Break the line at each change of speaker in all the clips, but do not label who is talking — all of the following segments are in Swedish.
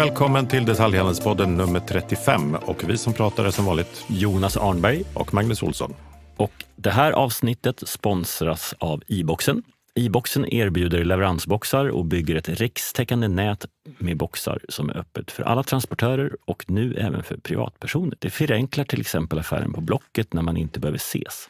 välkommen till Detaljhandelspodden nummer 35 och vi som pratar är som vanligt
Jonas Arnberg.
och Magnus Olsson.
Och det här avsnittet sponsras av e-boxen. E-boxen erbjuder leveransboxar och bygger ett rikstäckande nät med boxar som är öppet för alla transportörer och nu även för privatpersoner. Det förenklar till exempel affären på Blocket när man inte behöver ses.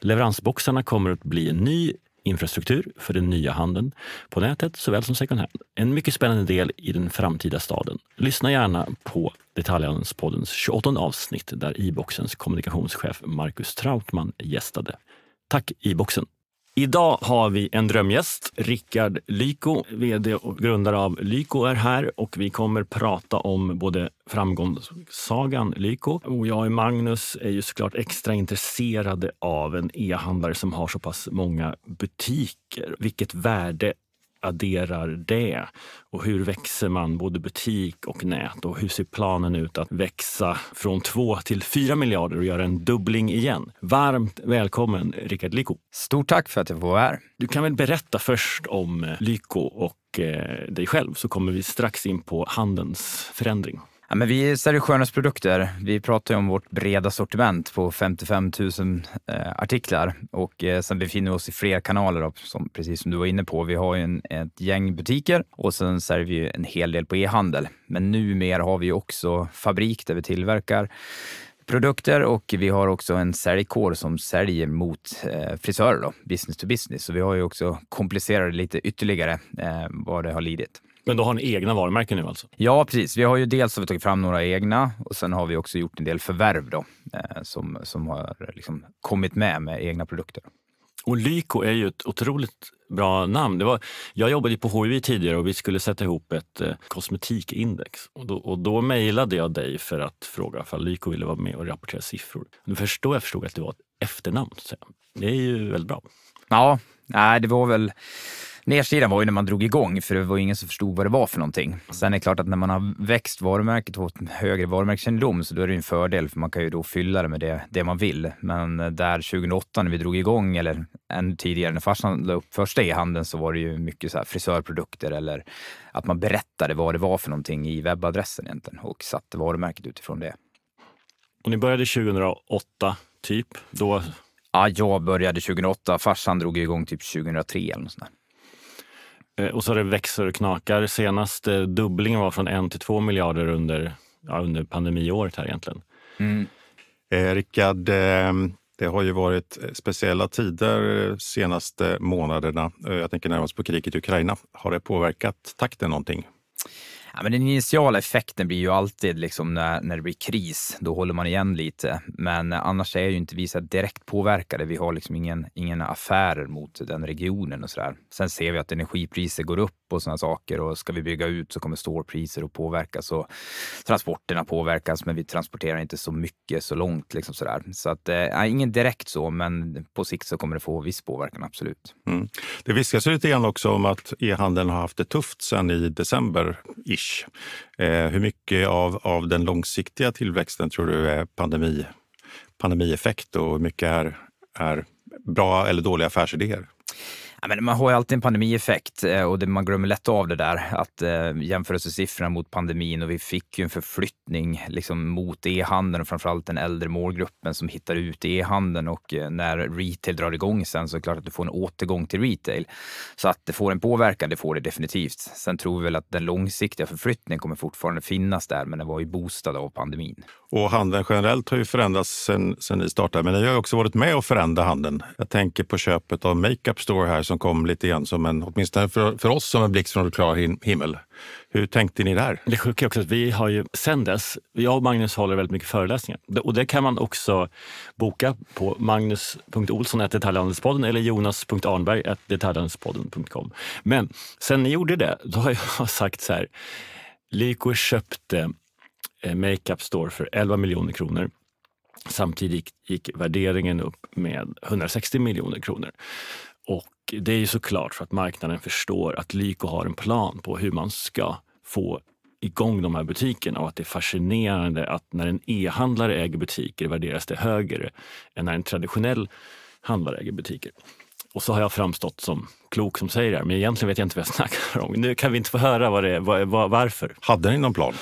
Leveransboxarna kommer att bli en ny infrastruktur för den nya handeln på nätet såväl som second hand. En mycket spännande del i den framtida staden. Lyssna gärna på Detaljhandelspoddens 28 avsnitt där E-boxens kommunikationschef Marcus Trautman gästade. Tack E-boxen! Idag har vi en drömgäst. Rickard Lyko, vd och grundare av Lyko är här och vi kommer prata om både framgångssagan Lyko och jag och Magnus är ju såklart extra intresserade av en e-handlare som har så pass många butiker. Vilket värde adderar det? Och hur växer man både butik och nät? Och hur ser planen ut att växa från 2 till 4 miljarder och göra en dubbling igen? Varmt välkommen Rickard Lyko.
Stort tack för att jag får vara här.
Du kan väl berätta först om eh, Lyko och eh, dig själv så kommer vi strax in på handelns förändring.
Ja, men vi säljer skönhetsprodukter. Vi pratar ju om vårt breda sortiment på 55 000 eh, artiklar och eh, sen befinner vi oss i fler kanaler, då, som, precis som du var inne på. Vi har ju en, ett gäng butiker och sen säljer vi en hel del på e-handel. Men numera har vi också fabrik där vi tillverkar produkter och vi har också en säljkår som säljer mot eh, frisörer, då, business to business. Så vi har ju också komplicerat det lite ytterligare eh, vad det har lidit.
Men då har ni egna varumärken nu alltså?
Ja, precis. Vi har ju dels har vi tagit fram några egna och sen har vi också gjort en del förvärv då, eh, som, som har liksom kommit med med egna produkter.
Och Lyko är ju ett otroligt bra namn. Det var, jag jobbade på HUI tidigare och vi skulle sätta ihop ett eh, kosmetikindex. Och då, och då mejlade jag dig för att fråga ifall Lyko ville vara med och rapportera siffror. Nu förstår jag förstod att det var ett efternamn. Så det är ju väldigt bra.
Ja, nej, det var väl Nedsidan var ju när man drog igång, för det var ingen som förstod vad det var för någonting. Sen är det klart att när man har växt varumärket och fått högre varumärkeskännedom så då är det en fördel, för man kan ju då fylla det med det, det man vill. Men där 2008 när vi drog igång, eller ännu tidigare när farsan la upp första e-handeln, så var det ju mycket så frisörprodukter eller att man berättade vad det var för någonting i webbadressen egentligen och satte varumärket utifrån det.
Och ni började 2008, typ? Då...
Ja, jag började 2008. Farsan drog igång typ 2003 eller något sånt där.
Eh, och så har det växer och knakar. Senaste eh, dubblingen var från 1 till 2 miljarder under, ja, under pandemiåret här egentligen.
Mm. Eh, Rickard, eh, det har ju varit eh, speciella tider senaste månaderna. Jag tänker närmast på kriget i Ukraina. Har det påverkat takten någonting?
Ja, men den initiala effekten blir ju alltid liksom när, när det blir kris, då håller man igen lite. Men annars är ju inte vi så direkt påverkade. Vi har liksom ingen, ingen affärer mot den regionen och så där. Sen ser vi att energipriser går upp och sådana saker och ska vi bygga ut så kommer stålpriser att påverkas och transporterna påverkas, men vi transporterar inte så mycket så långt liksom sådär. Så att eh, ingen direkt så, men på sikt så kommer det få viss påverkan, absolut. Mm.
Det viskas lite grann också om att e-handeln har haft det tufft sedan i december ish. Eh, hur mycket av, av den långsiktiga tillväxten tror du är pandemi, pandemieffekt och hur mycket är, är bra eller dåliga affärsidéer?
Ja, men man har ju alltid en pandemieffekt eh, och det, man glömmer lätt av det där. Att eh, jämförelsesiffrorna mot pandemin och vi fick ju en förflyttning liksom, mot e-handeln och framförallt den äldre målgruppen som hittar ut i e-handeln och eh, när retail drar igång sen så är det klart att du får en återgång till retail. Så att det får en påverkan, det får det definitivt. Sen tror vi väl att den långsiktiga förflyttningen kommer fortfarande finnas där, men den var ju boostad av pandemin.
Och handeln generellt har ju förändrats sen, sen ni startade, men ni har ju också varit med och förändra handeln. Jag tänker på köpet av Makeup Store här som kom lite grann som en, åtminstone för, för oss, som en blixt från klar himmel. Hur tänkte ni där?
Det sjuka är också att vi har ju sen dess, jag och Magnus håller väldigt mycket föreläsningar. Och det kan man också boka på magnus.olsson.detaljhandelspodden eller jonas.arnberg.detaljhandelspodden.com. Men sen ni gjorde det, då har jag sagt så här. Lyko köpte eh, Makeup Store för 11 miljoner kronor. Samtidigt gick värderingen upp med 160 miljoner kronor. Och det är ju såklart för att marknaden förstår att Lyko har en plan på hur man ska få igång de här butikerna och att det är fascinerande att när en e-handlare äger butiker värderas det högre än när en traditionell handlare äger butiker. Och så har jag framstått som klok som säger det här, men egentligen vet jag inte vad jag snackar om. Nu kan vi inte få höra vad det är, var, varför.
Hade ni någon plan?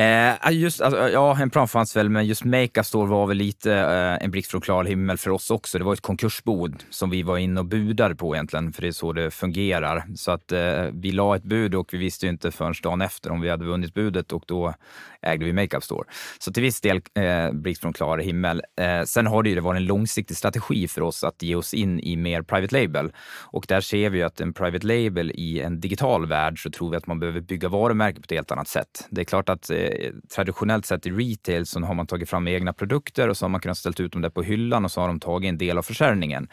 Eh, ah, just, alltså, ja, en plan fanns väl, men just Makeup var väl lite eh, en blixt från klar himmel för oss också. Det var ett konkursbod som vi var inne och budade på egentligen, för det är så det fungerar. Så att eh, vi la ett bud och vi visste ju inte förrän dagen efter om vi hade vunnit budet och då ägde vi Makeup Store. Så till viss del eh, blixt från klar himmel. Eh, sen har det ju varit en långsiktig strategi för oss att ge oss in i mer private label och där ser vi att en private label i en digital värld så tror vi att man behöver bygga varumärken på ett helt annat sätt. Det är klart att eh, traditionellt sett i retail så har man tagit fram egna produkter och så har man kunnat ställa ut dem där på hyllan och så har de tagit en del av försäljningen.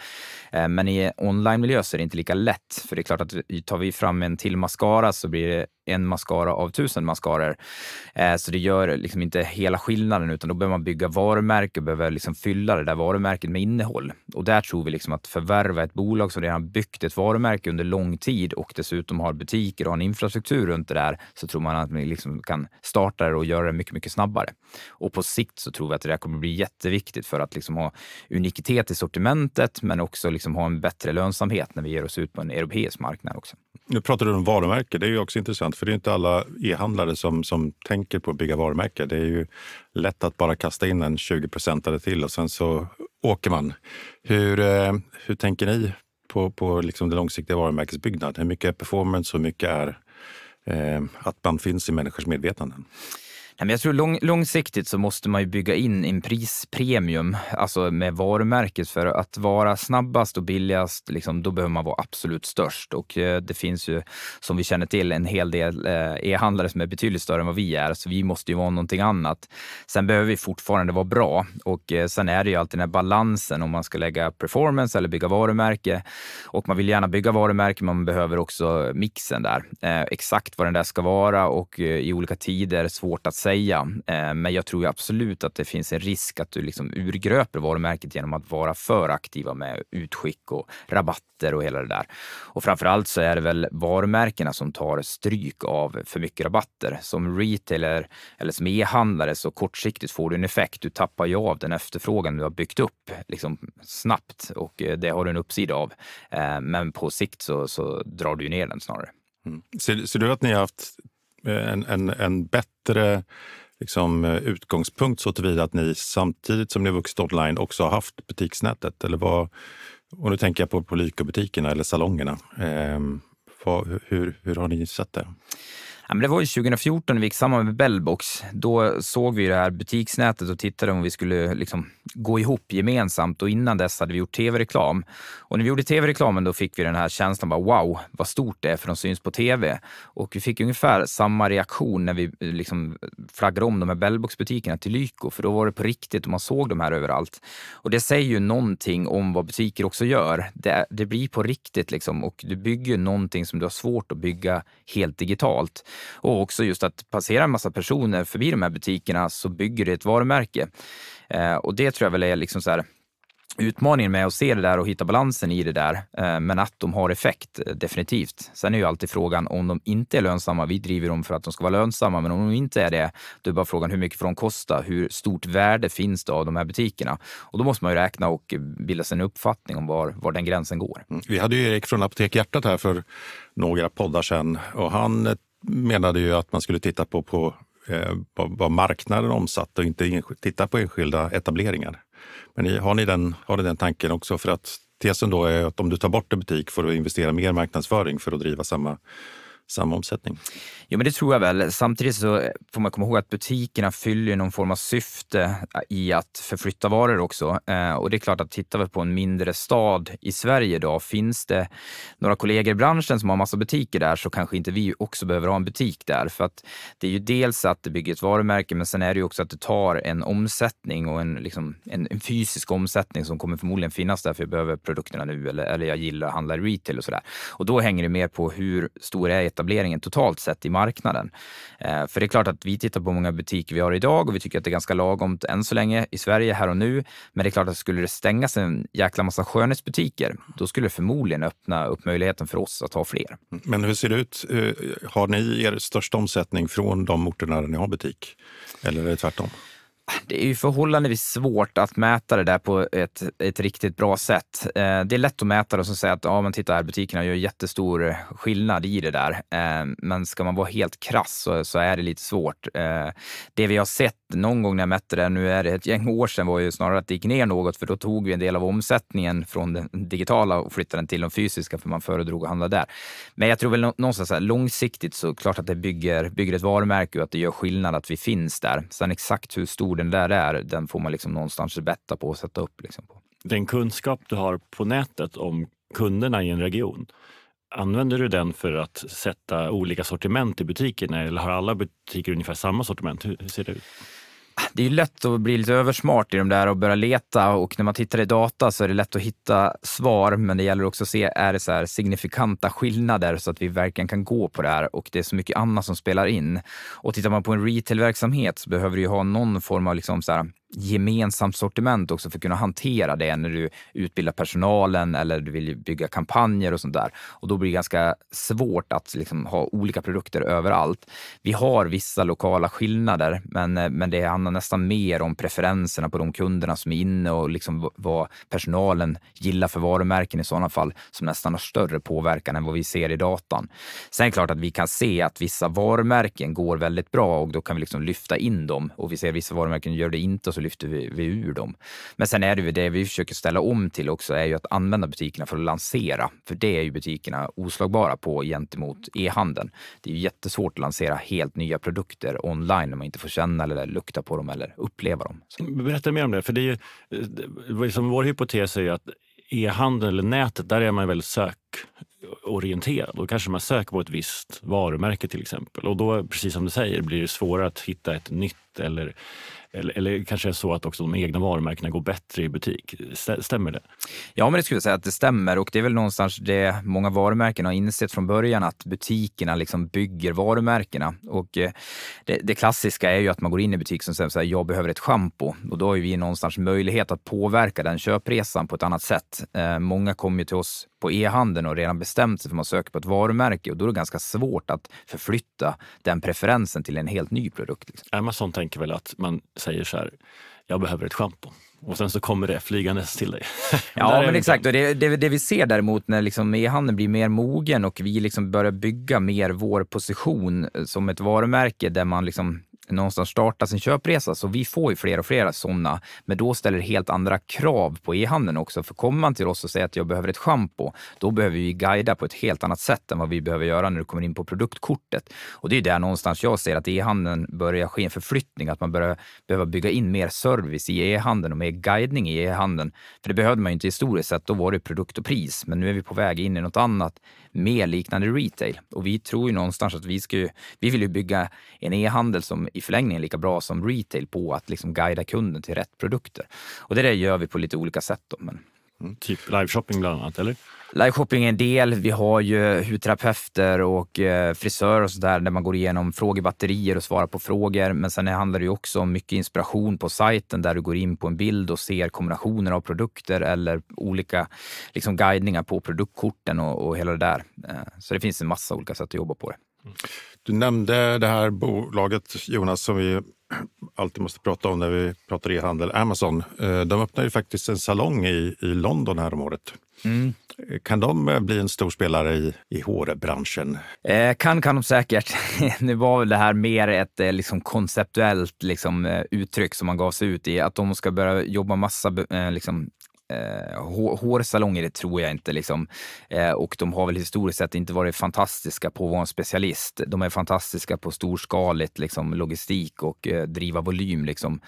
Eh, men i online-miljö så är det inte lika lätt, för det är klart att tar vi fram en till mascara så blir det en mascara av tusen mascaror. Eh, så det gör liksom inte hela skillnaden, utan då behöver man bygga varumärke och behöver liksom fylla det där varumärket med innehåll. Och där tror vi liksom att förvärva ett bolag som redan byggt ett varumärke under lång tid och dessutom har butiker och en infrastruktur runt det där, så tror man att man liksom kan starta det och göra det mycket, mycket snabbare. Och på sikt så tror vi att det där kommer bli jätteviktigt för att liksom ha unikitet i sortimentet, men också liksom ha en bättre lönsamhet när vi ger oss ut på en europeisk marknad också.
Nu pratar du om varumärke. Det är ju också intressant, för det är inte alla e-handlare som, som tänker på att bygga varumärke. Det är ju lätt att bara kasta in en 20 procentare till och sen så åker man. Hur, eh, hur tänker ni på, på liksom det långsiktiga varumärkesbyggnad? Hur mycket är performance och hur mycket är eh, att man finns i människors medvetanden?
Jag tror lång, långsiktigt så måste man ju bygga in en prispremium, alltså med varumärket. För att vara snabbast och billigast, liksom, då behöver man vara absolut störst. Och eh, det finns ju, som vi känner till, en hel del eh, e-handlare som är betydligt större än vad vi är. Så vi måste ju vara någonting annat. Sen behöver vi fortfarande vara bra. Och eh, sen är det ju alltid den här balansen om man ska lägga performance eller bygga varumärke. Och man vill gärna bygga varumärke, men man behöver också mixen där. Eh, exakt vad den där ska vara och eh, i olika tider, svårt att säga. Eh, men jag tror absolut att det finns en risk att du liksom urgröper varumärket genom att vara för aktiva med utskick och rabatter och hela det där. Och framförallt så är det väl varumärkena som tar stryk av för mycket rabatter. Som retailer eller som e-handlare så kortsiktigt får du en effekt. Du tappar ju av den efterfrågan du har byggt upp liksom snabbt och eh, det har du en uppsida av. Eh, men på sikt så, så drar du ner den snarare.
Mm. Ser, ser, du att ni har haft Eh, en, en, en bättre liksom, eh, utgångspunkt så tillvida att ni samtidigt som ni vuxit online också har haft butiksnätet? Eller vad, och nu tänker jag på, på Lyko-butikerna eller salongerna. Eh, vad, hur, hur har ni sett det?
Ja, men det var ju 2014 när vi gick samman med Bellbox. Då såg vi det här butiksnätet och tittade om vi skulle liksom gå ihop gemensamt och innan dess hade vi gjort tv-reklam. Och när vi gjorde tv-reklamen då fick vi den här känslan bara wow, vad stort det är för de syns på tv. Och vi fick ungefär samma reaktion när vi liksom flaggade om de här Bellbox-butikerna till Lyko, för då var det på riktigt och man såg de här överallt. Och det säger ju någonting om vad butiker också gör. Det, det blir på riktigt liksom och du bygger någonting som du har svårt att bygga helt digitalt. Och också just att passera en massa personer förbi de här butikerna så bygger det ett varumärke. Eh, och det tror jag väl är liksom så här, utmaningen med att se det där och hitta balansen i det där, eh, men att de har effekt, definitivt. Sen är ju alltid frågan om de inte är lönsamma. Vi driver dem för att de ska vara lönsamma, men om de inte är det, då är bara frågan hur mycket får de kosta? Hur stort värde finns det av de här butikerna? Och då måste man ju räkna och bilda sig en uppfattning om var, var den gränsen går.
Mm. Vi hade ju Erik från Apotek Hjärtat här för några poddar sedan och han menade ju att man skulle titta på, på eh, vad, marknaden omsatte och inte titta på enskilda etableringar. Men har ni, den, har ni den tanken också? För att tesen då är att om du tar bort en butik får du investera mer marknadsföring för att driva samma samma omsättning?
Jo, men det tror jag väl. Samtidigt så får man komma ihåg att butikerna fyller någon form av syfte i att förflytta varor också. Eh, och det är klart att tittar vi på en mindre stad i Sverige idag, finns det några kollegor i branschen som har massa butiker där så kanske inte vi också behöver ha en butik där. För att det är ju dels att det bygger ett varumärke, men sen är det ju också att det tar en omsättning och en, liksom, en, en fysisk omsättning som kommer förmodligen finnas där för jag behöver produkterna nu eller, eller jag gillar att handla i retail och sådär. Och då hänger det mer på hur stor är etableringen totalt sett i marknaden. Eh, för det är klart att vi tittar på många butiker vi har idag och vi tycker att det är ganska lagomt än så länge i Sverige här och nu. Men det är klart att skulle det stängas en jäkla massa skönhetsbutiker, då skulle det förmodligen öppna upp möjligheten för oss att ha fler.
Men hur ser det ut? Eh, har ni er största omsättning från de orterna där ni har butik? Eller är det tvärtom?
Det är ju förhållandevis svårt att mäta det där på ett, ett riktigt bra sätt. Eh, det är lätt att mäta det och säga att ja, men titta här, butikerna gör jättestor skillnad i det där. Eh, men ska man vara helt krass så, så är det lite svårt. Eh, det vi har sett någon gång när jag mätte det, nu är det ett gäng år sedan, var ju snarare att det gick ner något för då tog vi en del av omsättningen från den digitala och flyttade den till de fysiska för man föredrog att handla där. Men jag tror väl någonstans här, långsiktigt så klart att det bygger, bygger ett varumärke och att det gör skillnad att vi finns där. Sen exakt hur stor den där är, den får man liksom någonstans betta på och sätta upp. Liksom på.
Den kunskap du har på nätet om kunderna i en region, Använder du den för att sätta olika sortiment i butikerna eller har alla butiker ungefär samma sortiment? Hur ser det ut?
Det är lätt att bli lite översmart i de där och börja leta och när man tittar i data så är det lätt att hitta svar, men det gäller också att se, är det så signifikanta skillnader så att vi verkligen kan gå på det här och det är så mycket annat som spelar in. Och tittar man på en retailverksamhet så behöver du ju ha någon form av liksom så här, gemensamt sortiment också för att kunna hantera det när du utbildar personalen eller du vill bygga kampanjer och sånt där. Och då blir det ganska svårt att liksom ha olika produkter överallt. Vi har vissa lokala skillnader, men, eh, men det handlar nästan mer om preferenserna på de kunderna som är inne och liksom vad personalen gillar för varumärken i sådana fall som nästan har större påverkan än vad vi ser i datan. Sen är det klart att vi kan se att vissa varumärken går väldigt bra och då kan vi liksom lyfta in dem och vi ser att vissa varumärken gör det inte så lyfter vi, vi ur dem. Men sen är det ju det vi försöker ställa om till också är ju att använda butikerna för att lansera. För det är ju butikerna oslagbara på gentemot e-handeln. Det är ju jättesvårt att lansera helt nya produkter online när man inte får känna eller lukta på dem eller uppleva dem. Så.
Berätta mer om det. För det är ju, eh, som vår hypotes är ju att e-handeln eller nätet, där är man väldigt sökorienterad. Då kanske man söker på ett visst varumärke till exempel. Och då, precis som du säger, blir det svårare att hitta ett nytt eller eller, eller kanske är så att också de egna varumärkena går bättre i butik. Stämmer det?
Ja, men det skulle jag säga att det stämmer och det är väl någonstans det många varumärken har insett från början att butikerna liksom bygger varumärkena. Och eh, det, det klassiska är ju att man går in i butik och säger så här, jag behöver ett schampo och då har vi någonstans möjlighet att påverka den köpresan på ett annat sätt. Eh, många kommer till oss på e-handeln och redan bestämt sig för att man söker på ett varumärke och då är det ganska svårt att förflytta den preferensen till en helt ny produkt. Liksom.
Amazon tänker väl att man säger så här, jag behöver ett schampo. Och sen så kommer det flygandes till dig.
ja, men exakt. Och det, det, det, vi ser däremot när liksom e-handeln blir mer mogen och vi liksom börjar bygga mer vår position som ett varumärke där man liksom någonstans starta sin köpresa. Så vi får ju fler och fler sådana. Men då ställer det helt andra krav på e-handeln också. För kommer man till oss och säger att jag behöver ett schampo, då behöver vi guida på ett helt annat sätt än vad vi behöver göra när du kommer in på produktkortet. Och det är där någonstans jag ser att e-handeln börjar ske en förflyttning, att man börjar behöva bygga in mer service i e-handeln och mer guidning i e-handeln. För det behövde man ju inte historiskt sett, då var det produkt och pris. Men nu är vi på väg in i något annat, mer liknande retail. Och vi tror ju någonstans att vi ska, vi vill ju bygga en e-handel som i förlängningen är lika bra som retail på att liksom guida kunden till rätt produkter. Och det där gör vi på lite olika sätt. Då, men...
Mm, typ liveshopping bland annat, eller?
Liveshopping är en del. Vi har ju hudterapeuter och eh, frisörer och sådär där man går igenom frågebatterier och svarar på frågor. Men sen handlar det ju också om mycket inspiration på sajten där du går in på en bild och ser kombinationer av produkter eller olika liksom, guidningar på produktkorten och, och hela det där. Eh, så det finns en massa olika sätt att jobba på det. Mm.
Du nämnde det här bolaget, Jonas, som vi alltid måste prata om när vi pratar e-handel, Amazon. Eh, de öppnade ju faktiskt en salong i, i London här om året. Mm. Kan de eh, bli en stor spelare i, i HR-branschen?
Eh, kan kan de säkert. nu var väl det här mer ett eh, liksom, konceptuellt liksom, uttryck som man gav sig ut i. Att de ska börja jobba massa liksom, Eh, hårsalonger det tror jag inte. Liksom. Eh, och de har väl historiskt sett inte varit fantastiska på att vara en specialist. De är fantastiska på storskaligt liksom, logistik och eh, driva volym. Liksom.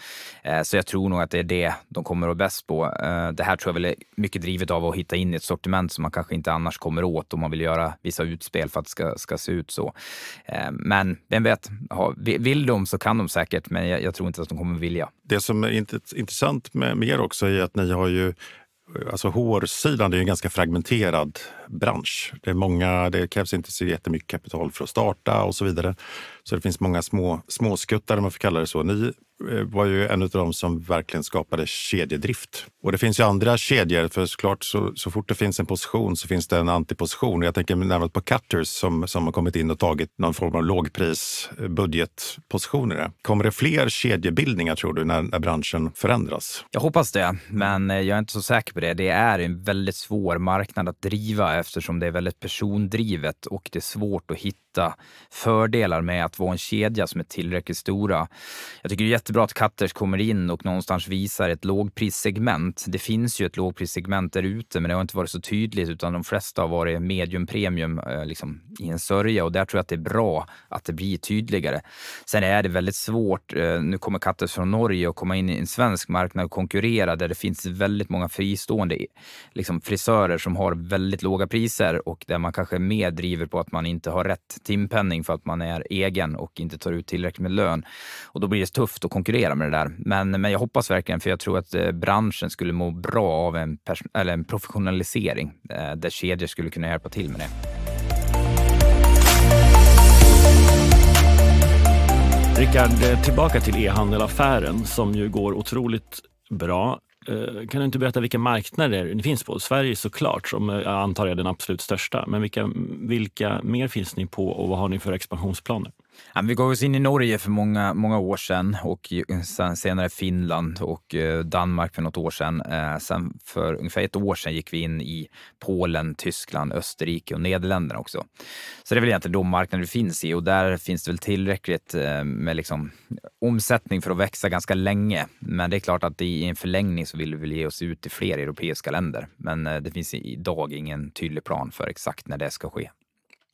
Eh, så jag tror nog att det är det de kommer att vara bäst på. Eh, det här tror jag väl är mycket drivet av att hitta in i ett sortiment som man kanske inte annars kommer åt om man vill göra vissa utspel för att det ska, ska se ut så. Eh, men vem vet, ha, vill de så kan de säkert, men jag, jag tror inte att de kommer vilja.
Det som är intressant med, med er också är att ni har ju Alltså hårsidan är en ganska fragmenterad bransch. Det, är många, det krävs inte så jättemycket kapital för att starta och så vidare. Så det finns många små småskuttar, om man får kalla det så. Ni Eh, var ju en av de som verkligen skapade kedjedrift. Och det finns ju andra kedjor, för såklart så, så fort det finns en position så finns det en antiposition. Jag tänker närmast på Cutters som, som har kommit in och tagit någon form av lågpris budgetpositioner. Kommer det fler kedjebildningar tror du när, när branschen förändras?
Jag hoppas det, men eh, jag är inte så säker på det. Det är en väldigt svår marknad att driva eftersom det är väldigt persondrivet och det är svårt att hitta fördelar med att vara en kedja som är tillräckligt stora. Jag tycker det är jättebra att Cutters kommer in och någonstans visar ett lågprissegment. Det finns ju ett lågprissegment där ute, men det har inte varit så tydligt utan de flesta har varit medium premium eh, liksom, i en sörja och där tror jag att det är bra att det blir tydligare. Sen är det väldigt svårt. Eh, nu kommer Cutters från Norge och komma in i en svensk marknad och konkurrera där det finns väldigt många fristående liksom, frisörer som har väldigt låga priser och där man kanske mer driver på att man inte har rätt timpenning för att man är egen och inte tar ut tillräckligt med lön. Och då blir det tufft att konkurrera med det där. Men, men jag hoppas verkligen, för jag tror att eh, branschen skulle må bra av en, eller en professionalisering eh, där kedjor skulle kunna hjälpa till med det.
Rickard, eh, tillbaka till e-handelaffären som ju går otroligt bra. Eh, kan du inte berätta vilka marknader ni finns på? Sverige såklart, som eh, jag antar är den absolut största. Men vilka, vilka mer finns ni på och vad har ni för expansionsplaner?
Ja, vi gav oss in i Norge för många, många år sedan och sen senare Finland och eh, Danmark för något år sedan. Eh, sen för ungefär ett år sedan gick vi in i Polen, Tyskland, Österrike och Nederländerna också. Så det är väl egentligen de marknader vi finns i och där finns det väl tillräckligt eh, med liksom omsättning för att växa ganska länge. Men det är klart att i en förlängning så vill vi väl ge oss ut i fler europeiska länder. Men det finns idag ingen tydlig plan för exakt när det ska ske.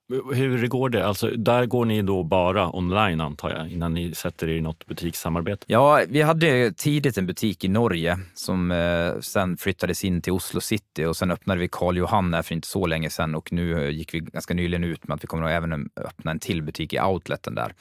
Hur går det? Alltså, där går ni då bara online antar jag, innan ni sätter er i något butikssamarbete?
Ja, vi hade tidigt en butik i Norge som eh, sen flyttades in till Oslo city och sen öppnade vi Karl Johan här för inte så länge sedan och nu eh, gick vi ganska nyligen ut med att vi kommer att även öppna en till butik i outleten där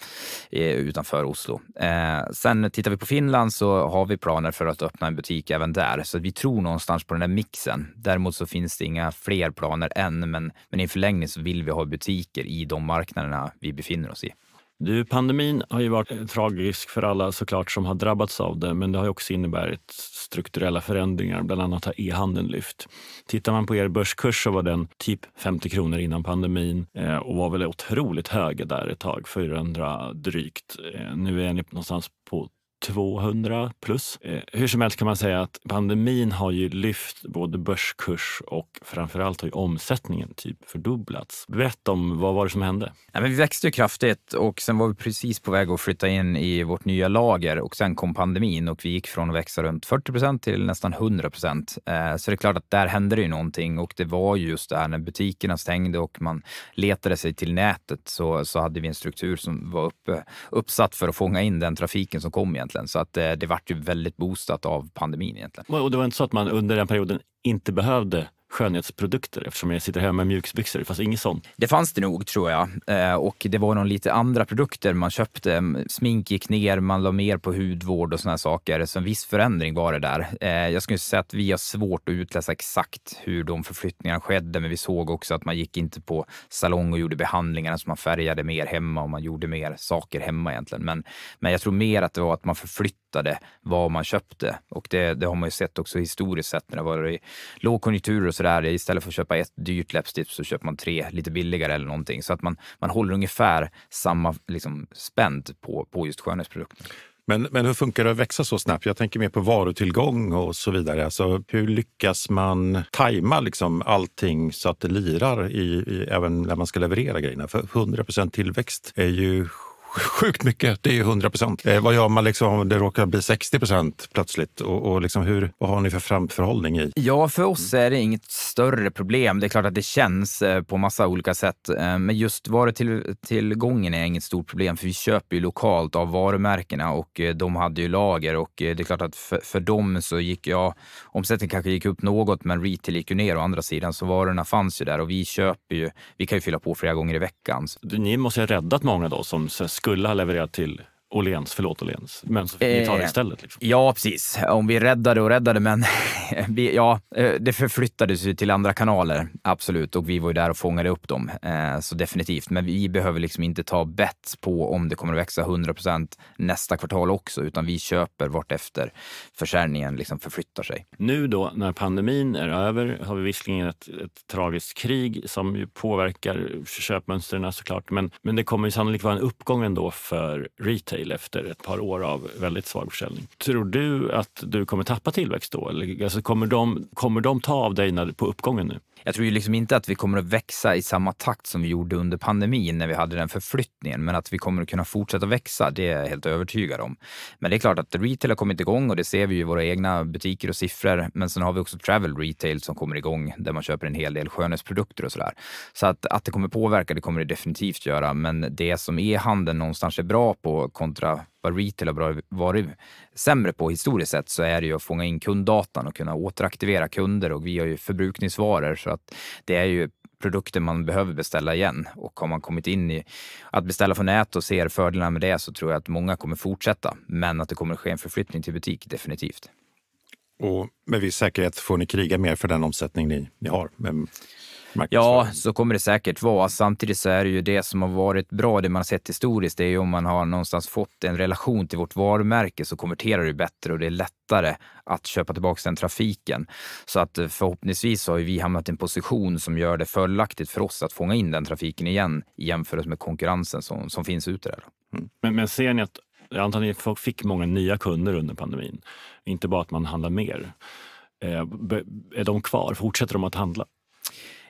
eh, utanför Oslo. Eh, sen tittar vi på Finland så har vi planer för att öppna en butik även där, så vi tror någonstans på den där mixen. Däremot så finns det inga fler planer än, men, men i förlängning så vill vi ha butik butiker i de marknaderna vi befinner oss i.
Du, pandemin har ju varit eh, tragisk för alla såklart som har drabbats av det, men det har också inneburit strukturella förändringar. Bland annat har e-handeln lyft. Tittar man på er börskurs så var den typ 50 kronor innan pandemin eh, och var väl otroligt hög där ett tag, 400 drygt. Eh, nu är ni någonstans på 200 plus. Eh, hur som helst kan man säga att pandemin har ju lyft både börskurs och framförallt har ju omsättningen typ fördubblats. Berätta om vad var det som hände?
Ja, men vi växte ju kraftigt och sen var vi precis på väg att flytta in i vårt nya lager och sen kom pandemin och vi gick från att växa runt 40 procent till nästan 100 procent. Eh, så det är klart att där hände det ju någonting och det var just det här när butikerna stängde och man letade sig till nätet så, så hade vi en struktur som var uppe, uppsatt för att fånga in den trafiken som kom egentligen egentligen. Så att det, eh, det vart ju väldigt boostat av pandemin egentligen.
Och det var inte så att man under den perioden inte behövde skönhetsprodukter eftersom jag sitter hemma med mjukisbyxor. Det fanns inget sånt.
Det fanns det nog tror jag. Eh, och det var nog lite andra produkter man köpte. Smink gick ner, man la mer på hudvård och såna saker. Så en viss förändring var det där. Eh, jag skulle säga att vi har svårt att utläsa exakt hur de förflyttningarna skedde, men vi såg också att man gick inte på salong och gjorde behandlingarna så man färgade mer hemma och man gjorde mer saker hemma egentligen. Men, men jag tror mer att det var att man förflyttade vad man köpte och det, det har man ju sett också historiskt sett när det varit lågkonjunkturer och så sådär. Istället för att köpa ett dyrt läppstift så köper man tre lite billigare eller någonting. Så att man, man håller ungefär samma liksom, spänd på, på just skönhetsprodukter.
Men, men hur funkar det att växa så snabbt? Jag tänker mer på varutillgång och så vidare. Alltså, hur lyckas man tajma liksom allting så att det lirar i, i, även när man ska leverera grejerna? För 100% tillväxt är ju sjukt mycket. Det är ju 100 procent. Eh, vad gör man liksom om det råkar bli 60 procent plötsligt? Och, och liksom hur, vad har ni för framförhållning i?
Ja, för oss är det inget större problem. Det är klart att det känns eh, på massa olika sätt. Eh, men just varutillgången är inget stort problem för vi köper ju lokalt av varumärkena och eh, de hade ju lager och det är klart att för, för dem så gick, ja, omsättningen kanske gick upp något men retail gick ju ner å andra sidan så varorna fanns ju där och vi köper ju, vi kan ju fylla på flera gånger i veckan.
Ni måste ha räddat många då som skulle ha levererat till Åhléns, förlåt Åhléns, men så fick ni ta det
Eh,
istället. Liksom.
Ja, precis. Om vi räddade och räddade, men vi, ja, eh, det förflyttades ju till andra kanaler, absolut. Och vi var ju där och fångade upp dem, eh, så definitivt. Men vi behöver liksom inte ta bett på om det kommer att växa 100% nästa kvartal också, utan vi köper vartefter försäljningen liksom förflyttar sig.
Nu då när pandemin är över har vi visserligen ett, ett tragiskt krig som ju påverkar köpmönstren såklart. Men, men det kommer ju sannolikt vara en uppgång ändå för retail efter ett par år av väldigt svag försäljning. Tror du att du kommer tappa tillväxt då? Eller, alltså, kommer, de, kommer de ta av dig när, på uppgången nu?
Jag tror ju liksom inte att vi kommer att växa i samma takt som vi gjorde under pandemin när vi hade den förflyttningen, men att vi kommer att kunna fortsätta växa, det är jag helt övertygad om. Men det är klart att retail har kommit igång och det ser vi ju i våra egna butiker och siffror. Men sen har vi också travel retail som kommer igång där man köper en hel del skönhetsprodukter och sådär. Så att, att det kommer påverka, det kommer det definitivt göra. Men det som e-handeln någonstans är bra på kontra vad retail har varit sämre på historiskt sett så är det ju att fånga in kunddatan och kunna återaktivera kunder och vi har ju förbrukningsvaror så att det är ju produkter man behöver beställa igen. Och har man kommit in i att beställa från nät och ser fördelarna med det så tror jag att många kommer fortsätta. Men att det kommer ske en förflyttning till butik, definitivt.
Och med viss säkerhet får ni kriga mer för den omsättning ni, ni har. Men...
Ja, så kommer det säkert vara. Samtidigt så är det ju det som har varit bra, det man har sett historiskt, det är ju om man har någonstans fått en relation till vårt varumärke så konverterar det bättre och det är lättare att köpa tillbaka den trafiken. Så att eh, förhoppningsvis har vi hamnat i en position som gör det fördelaktigt för oss att fånga in den trafiken igen i jämförelse med konkurrensen som, som finns ute där.
Men, men ser ni att, jag antar att ni fick många nya kunder under pandemin, inte bara att man handlar mer. Eh, är de kvar? Fortsätter de att handla?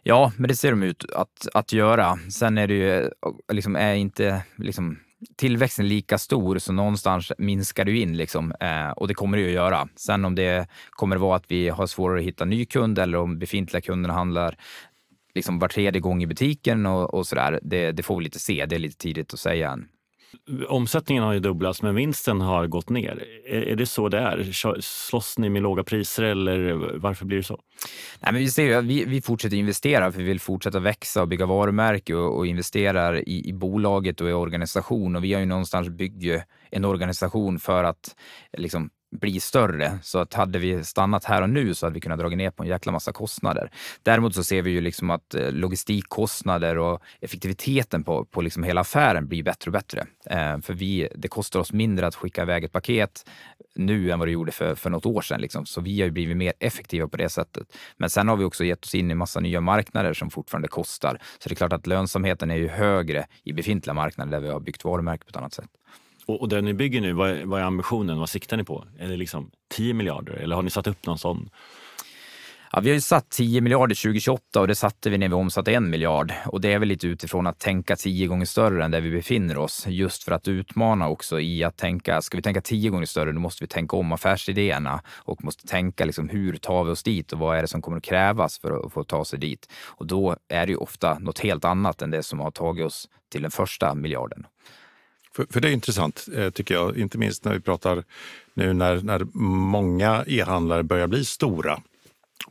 Ja, men det ser de ut att, att göra. Sen är det ju, liksom, är inte liksom, tillväxten lika stor så någonstans minskar det ju in liksom, eh, och det kommer det ju att göra. Sen om det kommer att vara att vi har svårare att hitta ny kund eller om befintliga kunder handlar liksom var tredje gång i butiken och, och sådär, det, det får vi lite se. Det är lite tidigt att säga än.
Omsättningen har ju dubblats, men vinsten har gått ner. Är, det så det är? Slåss ni med låga priser eller varför blir det så?
Nej, men vi, ser ju att vi, vi fortsätter investera för vi vill fortsätta växa och bygga varumärke och, och investerar i, i bolaget och i organisation. Och vi har ju någonstans byggt en organisation för att liksom, bli större. Så att hade vi stannat här och nu så hade vi kunnat dra ner på en jäkla massa kostnader. Däremot så ser vi ju liksom att eh, logistikkostnader och effektiviteten på, på liksom hela affären blir bättre och bättre. Eh, för vi, det kostar oss mindre att skicka iväg ett paket nu än vad det gjorde för, för något år sedan. Liksom. Så vi har ju blivit mer effektiva på det sättet. Men sen har vi också gett oss in i massa nya marknader som fortfarande kostar. Så det är klart att lönsamheten är ju högre i befintliga marknader där vi har byggt varumärke på ett annat sätt.
Och, och det ni bygger nu, vad är, vad är ambitionen? Vad siktar ni på? Är det liksom 10 miljarder eller har ni satt upp någon sån?
Ja, vi har ju satt 10 miljarder 2028 och det satte vi när vi omsatte en miljard. Och det är väl lite utifrån att tänka tio gånger större än där vi befinner oss. Just för att utmana också i att tänka, ska vi tänka tio gånger större, då måste vi tänka om affärsidéerna och måste tänka liksom hur tar vi oss dit och vad är det som kommer att krävas för att få ta sig dit. Och då är det ju ofta något helt annat än det som har tagit oss till den första miljarden.
För, för det är intressant, eh, tycker jag. Inte minst när vi pratar nu när, när många e-handlare börjar bli stora.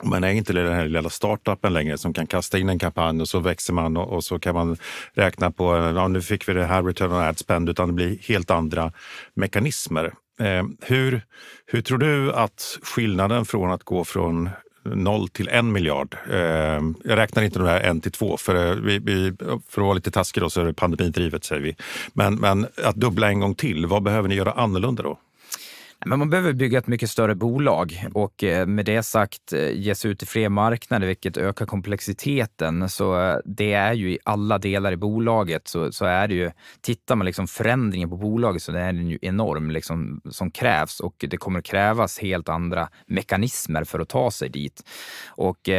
Man är inte den här lilla startupen längre som kan kasta in en kampanj och så växer man och, och så kan man räkna på, ja, nu fick vi det här return on ad spend, utan det blir helt andra mekanismer. Eh, hur, hur tror du att skillnaden från att gå från noll till en miljard. Ehm, jag räknar inte de här en till två, för, eh, vi, vi, för att vara lite taskig då, så är det pandemidrivet säger vi. Men, men att dubbla en gång till, vad behöver ni göra annorlunda då?
Men man behöver bygga ett mycket större bolag och eh, med det sagt eh, ge sig ut i fler marknader, vilket ökar komplexiteten. Så eh, det är ju i alla delar i bolaget så, så är det ju, tittar man liksom förändringen på bolaget så är den ju enorm liksom, som krävs och det kommer krävas helt andra mekanismer för att ta sig dit. Och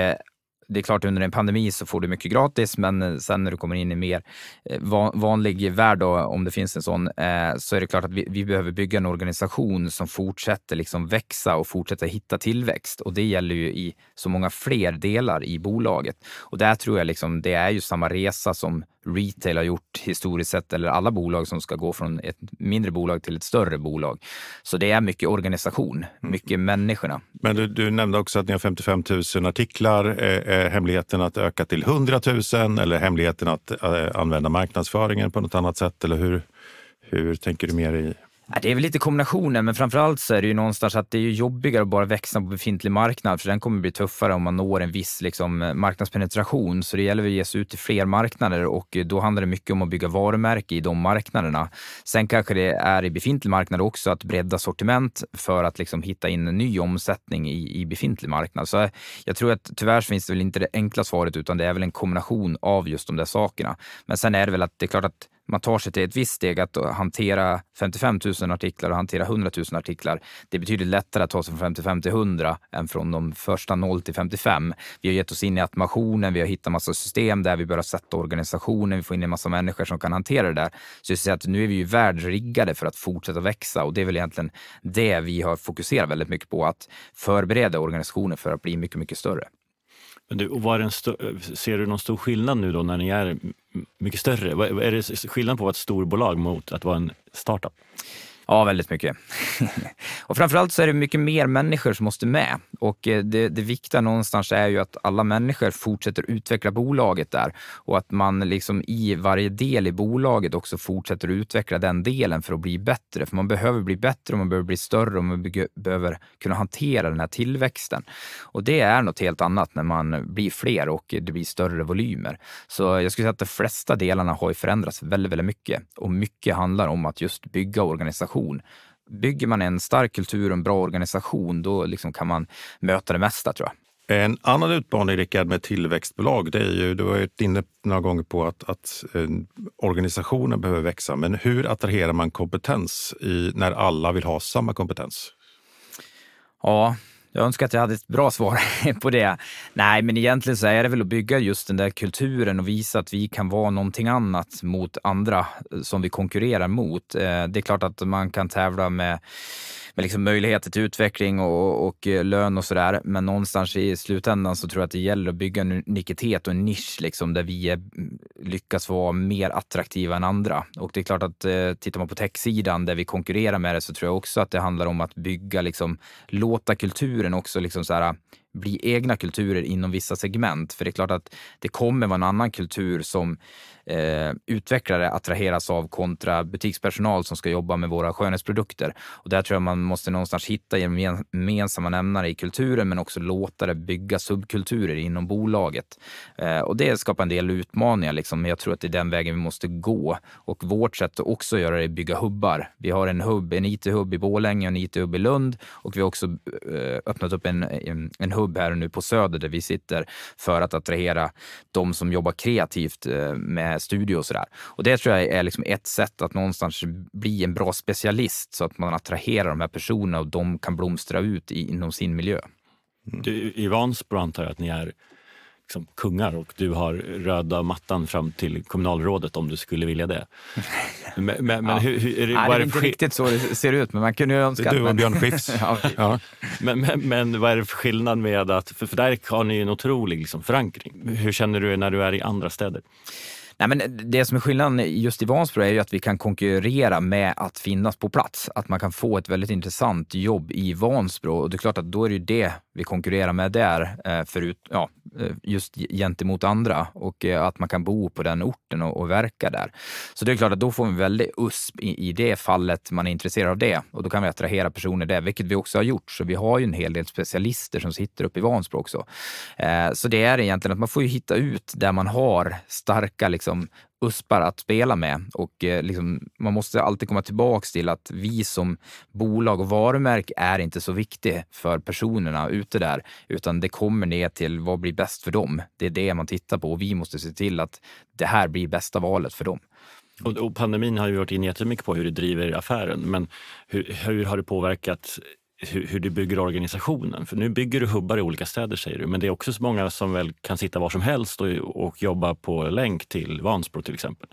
det är klart under en pandemi så får du mycket gratis, men eh, sen när du kommer in i mer eh, vanlig värld, då, om det finns en sån, eh, så är det klart att vi, vi behöver bygga en organisation som fortsätter liksom växa och fortsätter hitta tillväxt. Och det gäller ju i så många fler delar i bolaget. Och där tror jag liksom, det är ju samma resa som retail har gjort historiskt sett, eller alla bolag som ska gå från ett mindre bolag till ett större bolag. Så det är mycket organisation, mycket människorna.
Men du, du nämnde också att ni har 55 000 artiklar. Är, hemligheten att öka till 100 000 eller hemligheten att eh, använda marknadsföringen på något annat sätt? Eller hur, hur tänker du mer i
det är väl lite kombinationen, men framförallt så är det ju någonstans att det är jobbigare att bara växa på befintlig marknad, för den kommer bli tuffare om man når en viss liksom, eh, marknadspenetration. Så det gäller att ge sig ut till fler marknader och eh, då handlar det mycket om att bygga varumärke i de marknaderna. Sen kanske det är i befintlig marknad också att bredda sortiment för att liksom hitta in en ny omsättning i, i befintlig marknad. Så eh, jag tror att tyvärr finns det väl inte det enkla svaret, utan det är väl en kombination av just de där sakerna. Men sen är det väl att det är klart att man tar sig till ett visst steg att eh, hantera 55 000 artiklar och hantera 100 000 artiklar. Det är betydligt lättare att ta sig från 55 till 100 än från de första 0 till 55. Vi har gett oss in i automationen, vi har hittat massa system där vi börjar sätta organisationen, vi får in en massa människor som kan hantera det där. Så jag säger att nu är vi ju världsriggade för att fortsätta växa och det är väl egentligen det vi har fokuserat väldigt mycket på, att förbereda organisationen för att bli mycket, mycket större.
Men du, och var en ser du någon stor skillnad nu då när ni är mycket större? Är det skillnad på att vara ett storbolag mot att vara en startup?
Ja, väldigt mycket. och framförallt så är det mycket mer människor som måste med. Och eh, det, det viktiga någonstans är ju att alla människor fortsätter utveckla bolaget där och att man liksom i varje del i bolaget också fortsätter utveckla den delen för att bli bättre. För man behöver bli bättre och man behöver bli större och man behöver kunna hantera den här tillväxten. Och det är något helt annat när man blir fler och det blir större volymer. Så jag skulle säga att de flesta delarna har ju förändrats väldigt, väldigt mycket och mycket handlar om att just bygga organisationer organisation. Bygger man en stark kultur och en bra organisation, då liksom kan man möta det mesta tror jag.
En annan utmaning Rickard med tillväxtbolag, det är ju, du har varit inne några gånger på att, att eh, organisationen behöver växa. Men hur attraherar man kompetens i, när alla vill ha samma kompetens?
Ja, jag önskar att jag hade ett bra svar på det. Nej, men egentligen så är det väl att bygga just den där kulturen och visa att vi kan vara någonting annat mot andra eh, som vi konkurrerar mot. Eh, det är klart att man kan tävla med med liksom möjligheter till utveckling och, och eh, lön och sådär. Men någonstans i slutändan så tror jag att det gäller att bygga en unikitet och en nisch liksom, där vi är, mm, lyckas vara mer attraktiva än andra. Och det är klart att eh, tittar man på techsidan där vi konkurrerar med det så tror jag också att det handlar om att bygga, liksom, låta kulturen också liksom så här, bli egna kulturer inom vissa segment. För det är klart att det kommer vara en annan kultur som eh, utvecklare attraheras av kontra butikspersonal som ska jobba med våra skönhetsprodukter. Och där tror jag man måste någonstans hitta gemensamma nämnare i kulturen men också låta det bygga subkulturer inom bolaget. Eh, och det skapar en del utmaningar, liksom, men jag tror att det är den vägen vi måste gå. Och vårt sätt att också göra det är att bygga hubbar. Vi har en hubb, en IT-hubb i Borlänge och en IT-hubb i Lund och vi har också eh, öppnat upp en, en, en hubb här nu på Söder där vi sitter för att attrahera de som jobbar kreativt eh, med studio och sådär. Och det tror jag är liksom ett sätt att någonstans bli en bra specialist så att man attraherar de här personerna och de kan blomstra ut i, inom sin miljö.
Du, I Vansbro antar jag att ni är liksom kungar och du har röda mattan fram till kommunalrådet om du skulle vilja det.
Men, men, men ja. hur, hur, är det, Nej, det är inte riktigt så det ser ut, men man kunde ju önska...
Det är du och Björn Skifs. ja.
ja. Men, men, men vad är det för skillnad med att... För, för där har ni en otrolig liksom, förankring. Hur känner du när du är i andra städer?
Nej, men det som är skillnaden just i Vansbro är ju att vi kan konkurrera med att finnas på plats. Att man kan få ett väldigt intressant jobb i Vansbro. Och det är klart att då är det ju det vi konkurrerar med där, eh, förut, ja, Eh, just gentemot andra. Och eh, att man kan bo på den orten och, och verka där. Så det är klart att då får vi en väldig USP i, i det fallet man är intresserad av det. Och då kan vi attrahera personer där, vilket vi också har gjort. Så vi har ju en hel del specialister som sitter uppe i Vansbro också. Eh, så det är egentligen att man får ju hitta ut där man har starka liksom uspar att spela med. Och eh, liksom, man måste alltid komma tillbaks till att vi som bolag och varumärke är inte så viktigt för personerna ute där, utan det kommer ner till vad blir bäst för dem. Det är det man tittar på och vi måste se till att det här blir bästa valet för dem.
Och, och pandemin har ju varit in jättemycket på hur det driver affären, men hur, hur har det påverkat hur, hur, du bygger organisationen. För nu bygger du hubbar i olika städer säger du, men det är också så många som väl kan sitta var som helst och, och jobba på länk till Vansbro till exempel.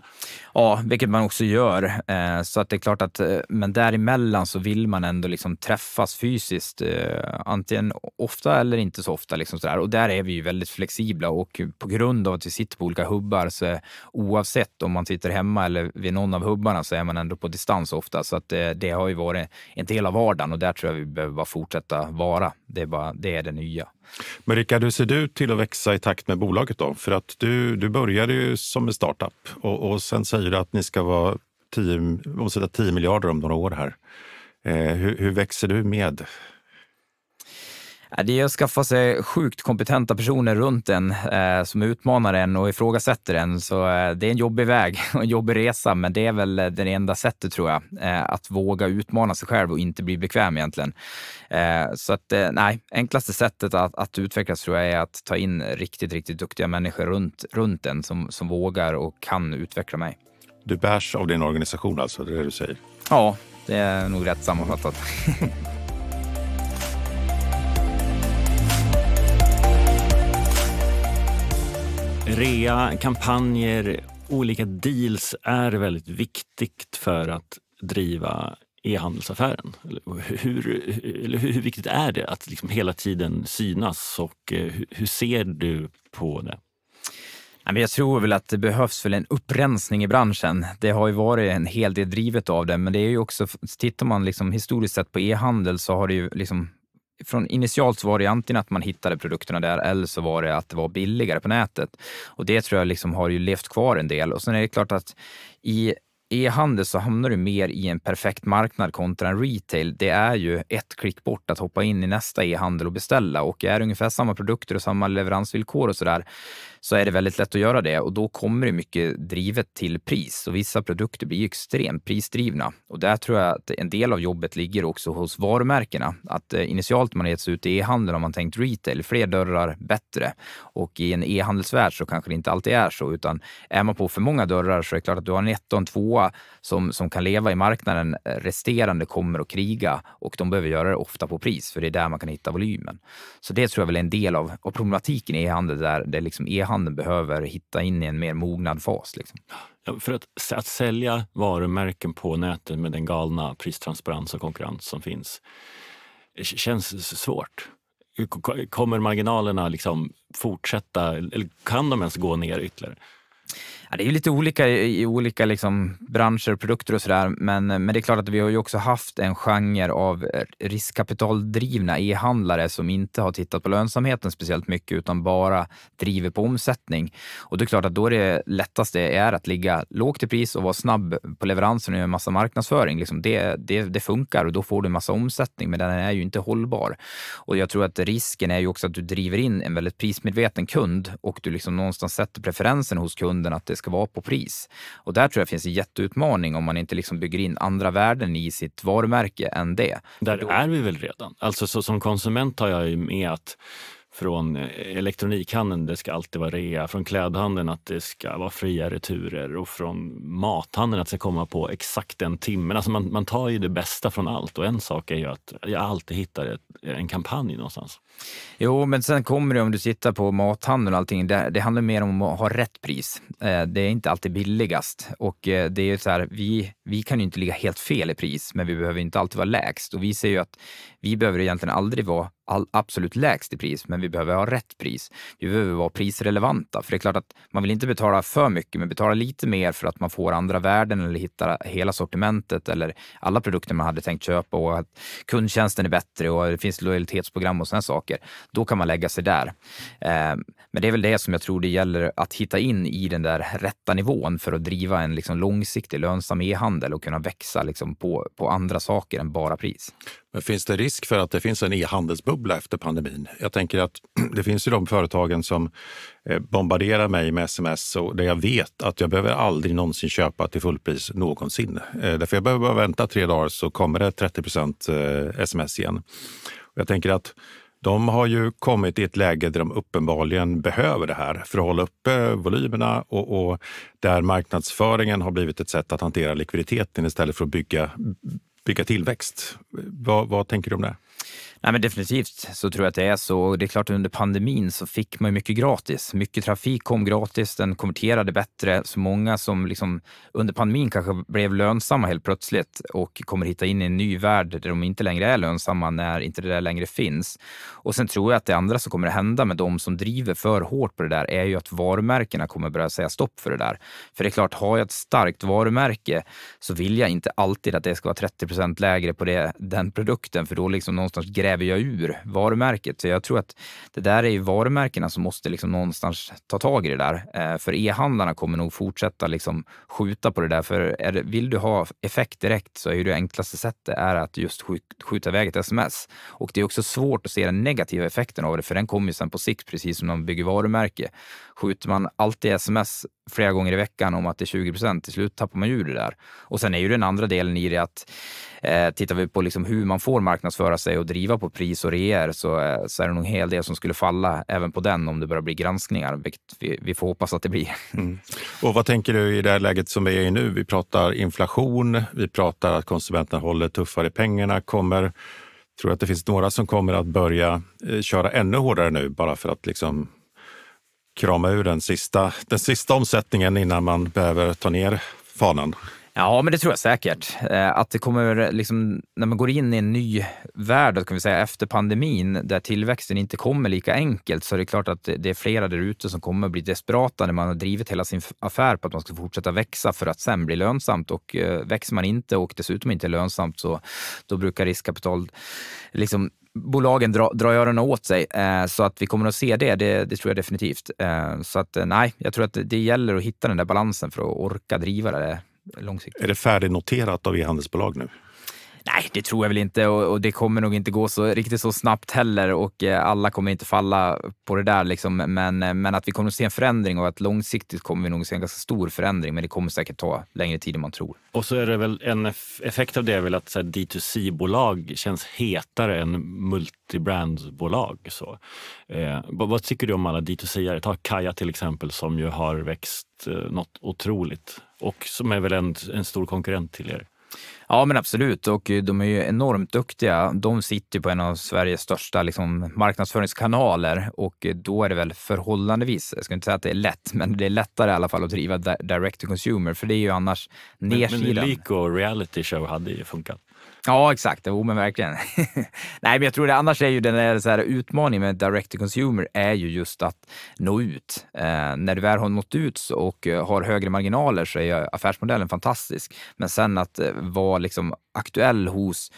Ja, vilket man också gör. Eh, så att det är klart att, eh, men däremellan så vill man ändå liksom träffas fysiskt. Eh, antingen ofta eller inte så ofta. Liksom sådär. Och där är vi ju väldigt flexibla och på grund av att vi sitter på olika hubbar så oavsett om man sitter hemma eller vid någon av hubbarna så är man ändå på distans ofta. Så att det, det har ju varit en del av vardagen och där tror jag vi behöver bara fortsätta vara. Det är, bara, det, är det nya.
Men Rickard, hur ser du till att växa i takt med bolaget då? För att du, du började ju som en startup och, och sen säger du att ni ska vara 10, omsätta 10 miljarder om några år här. Eh, hur, hur växer du med?
Det är att skaffa sig sjukt kompetenta personer runt en eh, som utmanar en och ifrågasätter en. Så eh, det är en jobbig väg och en jobbig resa, men det är väl det enda sättet tror jag. Eh, att våga utmana sig själv och inte bli bekväm egentligen. Eh, så att eh, nej, enklaste sättet att, att, utvecklas tror jag är att ta in riktigt, riktigt duktiga människor runt, runt en som, som vågar och kan utveckla mig.
Du bärs av din organisation alltså, det är det du säger?
Ja, det är nog rätt sammanfattat.
Rea, kampanjer, olika deals är väldigt viktigt för att driva e-handelsaffären. Hur, hur, hur viktigt är det att liksom hela tiden synas och eh, hur, hur ser du på det?
Jag tror väl att det behövs väl en upprensning i branschen. Det har ju varit en hel del drivet av det, men det är ju också, tittar man liksom historiskt sett på e-handel så har det ju liksom från initialt så var det antingen att man hittade produkterna där eller så var det att det var billigare på nätet. Och det tror jag liksom har ju levt kvar en del. Och sen är det klart att i e-handel så hamnar du mer i en perfekt marknad kontra en retail. Det är ju ett klick bort att hoppa in i nästa e-handel och beställa och är det ungefär samma produkter och samma leveransvillkor och så där så är det väldigt lätt att göra det och då kommer det mycket drivet till pris och vissa produkter blir extremt prisdrivna. Och där tror jag att en del av jobbet ligger också hos varumärkena. Att eh, initialt man sig ut i e-handeln har man tänkt retail, fler dörrar, bättre. Och i en e-handelsvärld så kanske det inte alltid är så, utan är man på för många dörrar så är det klart att du har en etta och en tvåa som, som kan leva i marknaden. Eh, resterande kommer att kriga och de behöver göra det ofta på pris, för det är där man kan hitta volymen. Så det tror jag väl är en del av, av problematiken i e-handel, där det liksom e handeln behöver hitta in i en mer mognad fas. Liksom.
Ja, för att, att sälja varumärken på nätet med den galna pristransparens och konkurrens som finns känns svårt. Kommer marginalerna liksom fortsätta, eller kan de ens gå ner ytterligare?
Ja, det är lite olika i olika liksom branscher och produkter och sådär. Men, men det är klart att vi har ju också haft en genre av riskkapitaldrivna e-handlare som inte har tittat på lönsamheten speciellt mycket utan bara driver på omsättning. Och det är klart att då är det lättaste är att ligga lågt i pris och vara snabb på leveransen och göra en massa marknadsföring. Liksom det, det, det funkar och då får du en massa omsättning, men den är ju inte hållbar. Och jag tror att risken är ju också att du driver in en väldigt prismedveten kund och du liksom någonstans sätter preferensen hos kunden att det ska vara på pris. Och där tror jag finns en jätteutmaning om man inte liksom bygger in andra värden i sitt varumärke än det.
Där då... är vi väl redan. Alltså så, som konsument har jag ju med att från eh, elektronikhandeln, det ska alltid vara rea. Från klädhandeln att det ska vara fria returer och från mathandeln att det ska komma på exakt den timmen. Alltså man, man tar ju det bästa från allt och en sak är ju att jag alltid hittar ett, en kampanj någonstans.
Jo, men sen kommer det om du tittar på mathandeln och allting. Det, det handlar mer om att ha rätt pris. Eh, det är inte alltid billigast och eh, det är så här, vi, vi kan ju inte ligga helt fel i pris, men vi behöver inte alltid vara lägst och vi ser ju att vi behöver egentligen aldrig vara all, absolut lägst i pris, men vi behöver ha rätt pris. Vi behöver vara prisrelevanta, för det är klart att man vill inte betala för mycket, men betala lite mer för att man får andra värden eller hittar hela sortimentet eller alla produkter man hade tänkt köpa och att kundtjänsten är bättre och det finns lojalitetsprogram och sådana saker. Då kan man lägga sig där. Eh, men det är väl det som jag tror det gäller att hitta in i den där rätta nivån för att driva en liksom långsiktig lönsam e-handel och kunna växa liksom på, på andra saker än bara pris.
Men finns det risk för att det finns en e-handelsbubbla efter pandemin? Jag tänker att det finns ju de företagen som eh, bombarderar mig med sms och där jag vet att jag behöver aldrig någonsin köpa till fullpris någonsin. Eh, därför jag behöver bara vänta tre dagar så kommer det 30 procent eh, sms igen. Jag tänker att de har ju kommit i ett läge där de uppenbarligen behöver det här för att hålla uppe volymerna och, och där marknadsföringen har blivit ett sätt att hantera likviditeten istället för att bygga bygga tillväxt. Vad, vad tänker du om det?
Nej, men definitivt så tror jag att det är så. Det är klart att under pandemin så fick man mycket gratis. Mycket trafik kom gratis, den konverterade bättre. Så många som liksom under pandemin kanske blev lönsamma helt plötsligt och kommer hitta in i en ny värld där de inte längre är lönsamma när inte det där längre finns. Och sen tror jag att det andra som kommer att hända med de som driver för hårt på det där är ju att varumärkena kommer börja säga stopp för det där. För det är klart, har jag ett starkt varumärke så vill jag inte alltid att det ska vara 30 procent lägre på det, den produkten, för då liksom någonstans gräver gräver jag ur varumärket? Så jag tror att det där är ju varumärkena som måste liksom någonstans ta tag i det där. Eh, för e-handlarna kommer nog fortsätta liksom skjuta på det där. För är det, vill du ha effekt direkt så är ju det enklaste sättet är att just skjuta iväg ett sms. Och det är också svårt att se den negativa effekten av det, för den kommer ju sen på sikt, precis som när man bygger varumärke. Skjuter man alltid sms flera gånger i veckan om att det är 20 procent, till slut tappar man ju det där. Och sen är ju den andra delen i det att eh, tittar vi på liksom hur man får marknadsföra sig och driva på pris och reer så, eh, så är det nog en hel del som skulle falla även på den om det börjar bli granskningar, vilket vi, vi får hoppas att det blir. Mm.
Och vad tänker du i det här läget som vi är i nu? Vi pratar inflation, vi pratar att konsumenterna håller tuffare pengarna. Kommer, tror du att det finns några som kommer att börja eh, köra ännu hårdare nu bara för att liksom krama ur den sista, den sista omsättningen innan man behöver ta ner fanan?
Ja, men det tror jag säkert. Eh, att det kommer, liksom, när man går in i en ny värld, kan vi säga, efter pandemin, där tillväxten inte kommer lika enkelt, så är det klart att det är flera där ute som kommer bli desperata när man har drivit hela sin affär på att man ska fortsätta växa för att sen bli lönsamt. Och eh, växer man inte och dessutom inte är lönsamt, så då brukar riskkapital liksom bolagen drar dra öronen åt sig. Eh, så att vi kommer att se det, det, det tror jag definitivt. Eh, så att eh, nej, jag tror att det gäller att hitta den där balansen för att orka driva det långsiktigt.
Är det färdignoterat av e-handelsbolag nu?
Nej, det tror jag väl inte och, och, det kommer nog inte gå så riktigt så snabbt heller och eh, alla kommer inte falla på det där. Liksom. Men, eh, men att vi kommer att se en förändring och att långsiktigt kommer vi nog se en ganska stor förändring. Men det kommer säkert ta längre tid än man tror.
Och så är det väl en effekt av det är väl att D2C-bolag känns hetare än multibrandbolag. Så. Eh, vad, vad, tycker du om alla D2C-are? Ta Kaja till exempel som ju har växt eh, något otroligt och som är väl en, en stor konkurrent till er.
Ja, men absolut. Och de är ju enormt duktiga. De sitter på en av Sveriges största liksom, marknadsföringskanaler och då är det väl förhållandevis, jag ska inte säga att det är lätt, men det är lättare i alla fall att driva direct to consumer, för det är ju annars nersidan.
Men, men Lyko reality show hade ju funkat.
Ja, exakt. Jo, men verkligen. Nej, men jag tror det annars är ju den där så här utmaningen med direct to consumer är ju just att nå ut. Eh, när du väl har nått ut och eh, har högre marginaler så är affärsmodellen fantastisk. Men sen att eh, vara liksom aktuell hos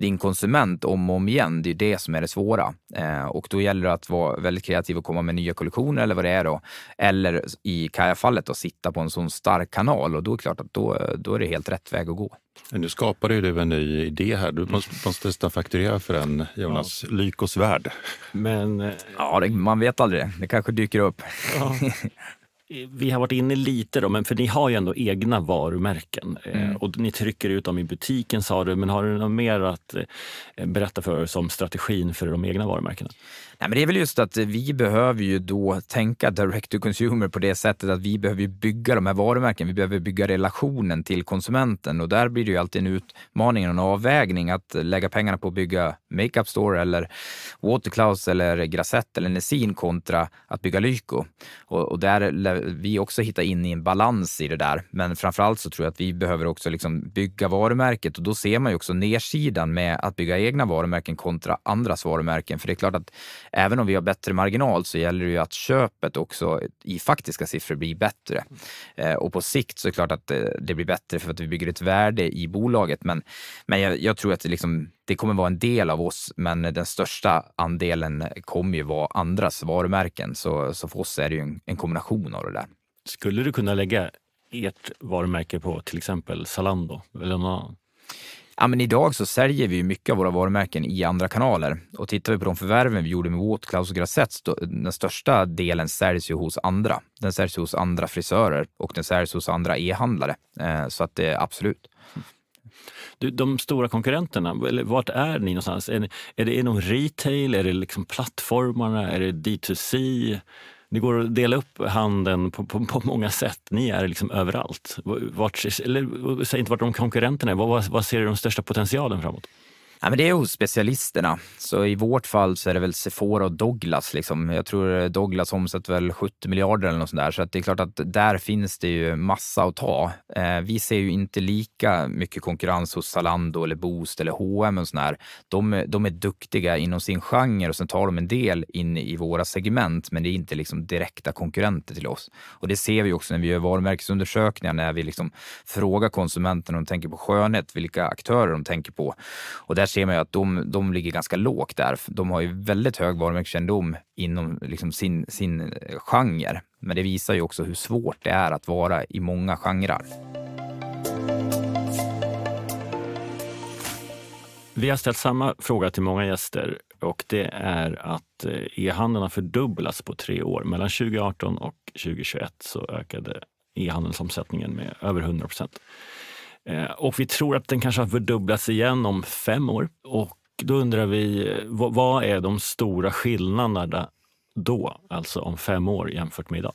din konsument om och om igen, det är det som är det svåra. Eh, och då gäller det att vara väldigt kreativ och komma med nya kollektioner eller vad det är då. Eller i Kaja-fallet att sitta på en sån stark kanal och då är det klart att då, då är det helt rätt väg att gå.
Nu skapade du en ny idé här. Du måste, måste nästan fakturera för den, Jonas. Ja. Lykos värld.
Men, eh, ja, det, man vet aldrig. Det kanske dyker upp. Ja.
vi har varit inne lite då, men för ni har ju ändå egna varumärken eh, mm. och ni trycker ut dem i butiken sa du, men har du något mer att eh, berätta för oss om strategin för de egna varumärkena?
Nej, men det är väl just att vi behöver ju då tänka direct to consumer på det sättet att vi behöver bygga de här varumärken. Vi behöver bygga relationen till konsumenten och där blir det ju alltid en utmaning och en avvägning att lägga pengarna på att bygga Makeup Store eller Waterclouds eller Grasette eller Nessin kontra att bygga Lyko. Och, och där lär vi också hitta in i en balans i det där. Men framförallt så tror jag att vi behöver också liksom bygga varumärket och då ser man ju också nedsidan med att bygga egna varumärken kontra andras varumärken. För det är klart att även om vi har bättre marginal så gäller det ju att köpet också i faktiska siffror blir bättre. Eh, och på sikt så är det klart att det, det, blir bättre för att vi bygger ett värde i bolaget. Men, men jag, jag tror att det, liksom, det kommer vara en del av oss, men den största andelen kommer ju vara andras varumärken. Så, så för oss är det ju en, en kombination av det där.
Skulle du kunna lägga ert varumärke på till exempel Zalando eller någon annan?
Ja, men idag så säljer vi mycket av våra varumärken i andra kanaler. Och tittar vi på de förvärven vi gjorde med Waterclouds och Grazette. den största delen säljs ju hos andra. Den säljs hos andra frisörer och den säljs hos andra e-handlare. Eh, så att det är absolut.
Du, de stora konkurrenterna, vart är ni någonstans? Är, är det inom retail? Är det liksom plattformarna? Är det D2C? Det går att dela upp handeln på, på, på många sätt. Ni är liksom överallt. Vart, eller, säg inte vart de konkurrenterna är. Vad, vad ser du den största potentialen framåt?
Ja, men det är hos specialisterna. Så i vårt fall så är det väl Sephora och Douglas. Liksom. Jag tror Douglas omsätter väl 70 miljarder eller något sånt där. Så att det är klart att där finns det ju massa att ta. Eh, vi ser ju inte lika mycket konkurrens hos Zalando eller Boost eller H&M och sånt där. De, de är duktiga inom sin genre och sen tar de en del in i våra segment, men det är inte liksom direkta konkurrenter till oss. Och det ser vi också när vi gör varumärkesundersökningar, när vi liksom frågar konsumenterna om de tänker på skönhet, vilka aktörer de tänker på. Och där ser man ju att de, de ligger ganska lågt där. De har ju väldigt hög varumärkeskännedom inom liksom sin, sin eh, genre. Men det visar ju också hur svårt det är att vara i många genrer.
Vi har ställt samma fråga till många gäster och det är att eh, e-handeln har fördubblats på tre år. Mellan 2018 och 2021 så ökade e-handelsomsättningen med över 100 procent. Eh, och vi tror att den kanske har fördubblats igen om fem år. Och då undrar vi, eh, vad är de stora skillnaderna då, alltså om fem år jämfört med idag?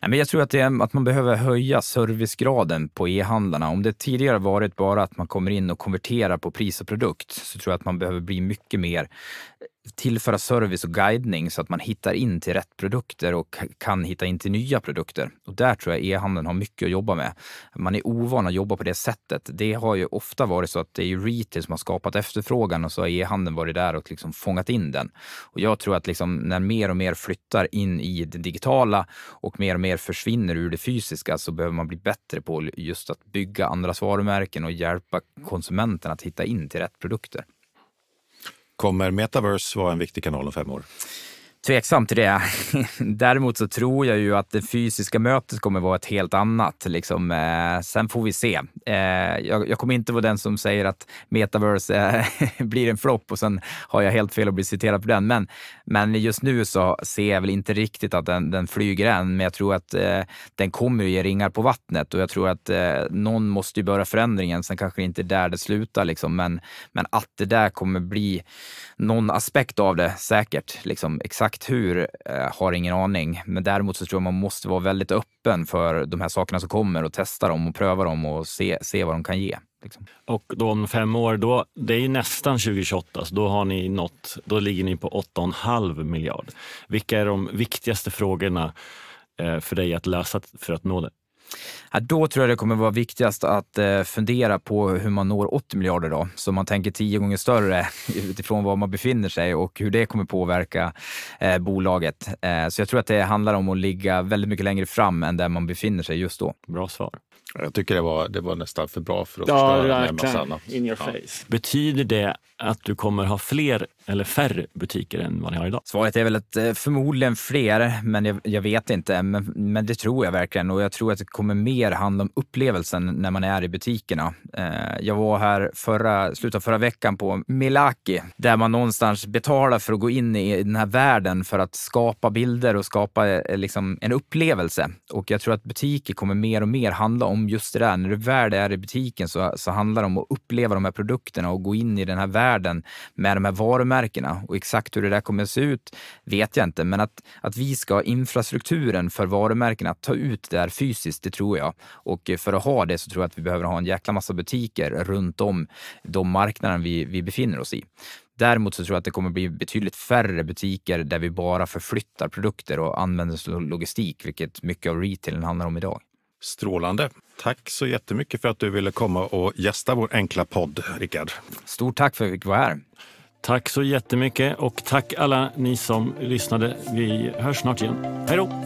Nej, men jag tror att, det är, att man behöver höja servicegraden på e-handlarna. Om det tidigare varit bara att man kommer in och konverterar på pris och produkt så tror jag att man behöver bli mycket mer tillföra service och guidning så att man hittar in till rätt produkter och kan hitta in till nya produkter. Och där tror jag e-handeln har mycket att jobba med. Man är ovan att jobba på det sättet. Det har ju ofta varit så att det är retail som har skapat efterfrågan och så har e-handeln varit där och liksom fångat in den. Och jag tror att liksom när mer och mer flyttar in i det digitala och mer och mer försvinner ur det fysiska så behöver man bli bättre på just att bygga andras varumärken och hjälpa konsumenten att hitta in till rätt produkter.
Kommer metaverse vara en viktig kanal om fem år?
Tveksam till det. Däremot så tror jag ju att det fysiska mötet kommer vara ett helt annat. Liksom. Eh, sen får vi se. Eh, jag, jag, kommer inte vara den som säger att metaverse eh, blir en flopp och sen har jag helt fel att bli citerad på den. Men, men just nu så ser jag väl inte riktigt att den, den flyger än. Men jag tror att eh, den kommer att ge ringar på vattnet och jag tror att eh, någon måste ju börja förändringen. Sen kanske det inte är där det slutar. Liksom. Men, men att det där kommer bli någon aspekt av det säkert. Liksom, exakt hur eh, har ingen aning. Men däremot så tror jag man måste vara väldigt öppen för de här sakerna som kommer och testa dem och pröva dem och se, se vad de kan ge. Liksom.
Och då om fem år, då, det är nästan 2028, så då, har ni nått, då ligger ni på 8,5 miljard. Vilka är de viktigaste frågorna eh, för dig att lösa för att nå det?
Ja, då tror jag det kommer vara viktigast att eh, fundera på hur man når 80 miljarder då. Så man tänker tio gånger större utifrån var man befinner sig och hur det kommer påverka eh, bolaget. Eh, så jag tror att det handlar om att ligga väldigt mycket längre fram än där man befinner sig just då.
Bra svar.
Jag tycker det var, det var nästan för bra för att
ja, förstöra med en massa annat. In your face. Betyder det att du kommer ha fler eller färre butiker än vad ni har idag?
Svaret är väl att eh, förmodligen fler, men jag, jag vet inte. Men, men, det tror jag verkligen och jag tror att det kommer mer handla om upplevelsen när man är i butikerna. Eh, jag var här förra, slutet av förra veckan på Milaki där man någonstans betalar för att gå in i den här världen för att skapa bilder och skapa eh, liksom, en upplevelse. Och jag tror att butiker kommer mer och mer handla om just det där. När du väl är i butiken så, så handlar det om att uppleva de här produkterna och gå in i den här världen med de här varumärkena. Och exakt hur det där kommer att se ut vet jag inte, men att, att vi ska ha infrastrukturen för varumärkena, att ta ut det här fysiskt, det tror jag. Och för att ha det så tror jag att vi behöver ha en jäkla massa butiker runt om de marknader vi, vi befinner oss i. Däremot så tror jag att det kommer bli betydligt färre butiker där vi bara förflyttar produkter och använder logistik, vilket mycket av retailen handlar om idag.
Strålande. Tack så jättemycket för att du ville komma och gästa vår enkla podd, Rickard.
Stort tack för att jag fick vara här.
Tack så jättemycket och tack alla ni som lyssnade. Vi hörs snart igen. Hej då!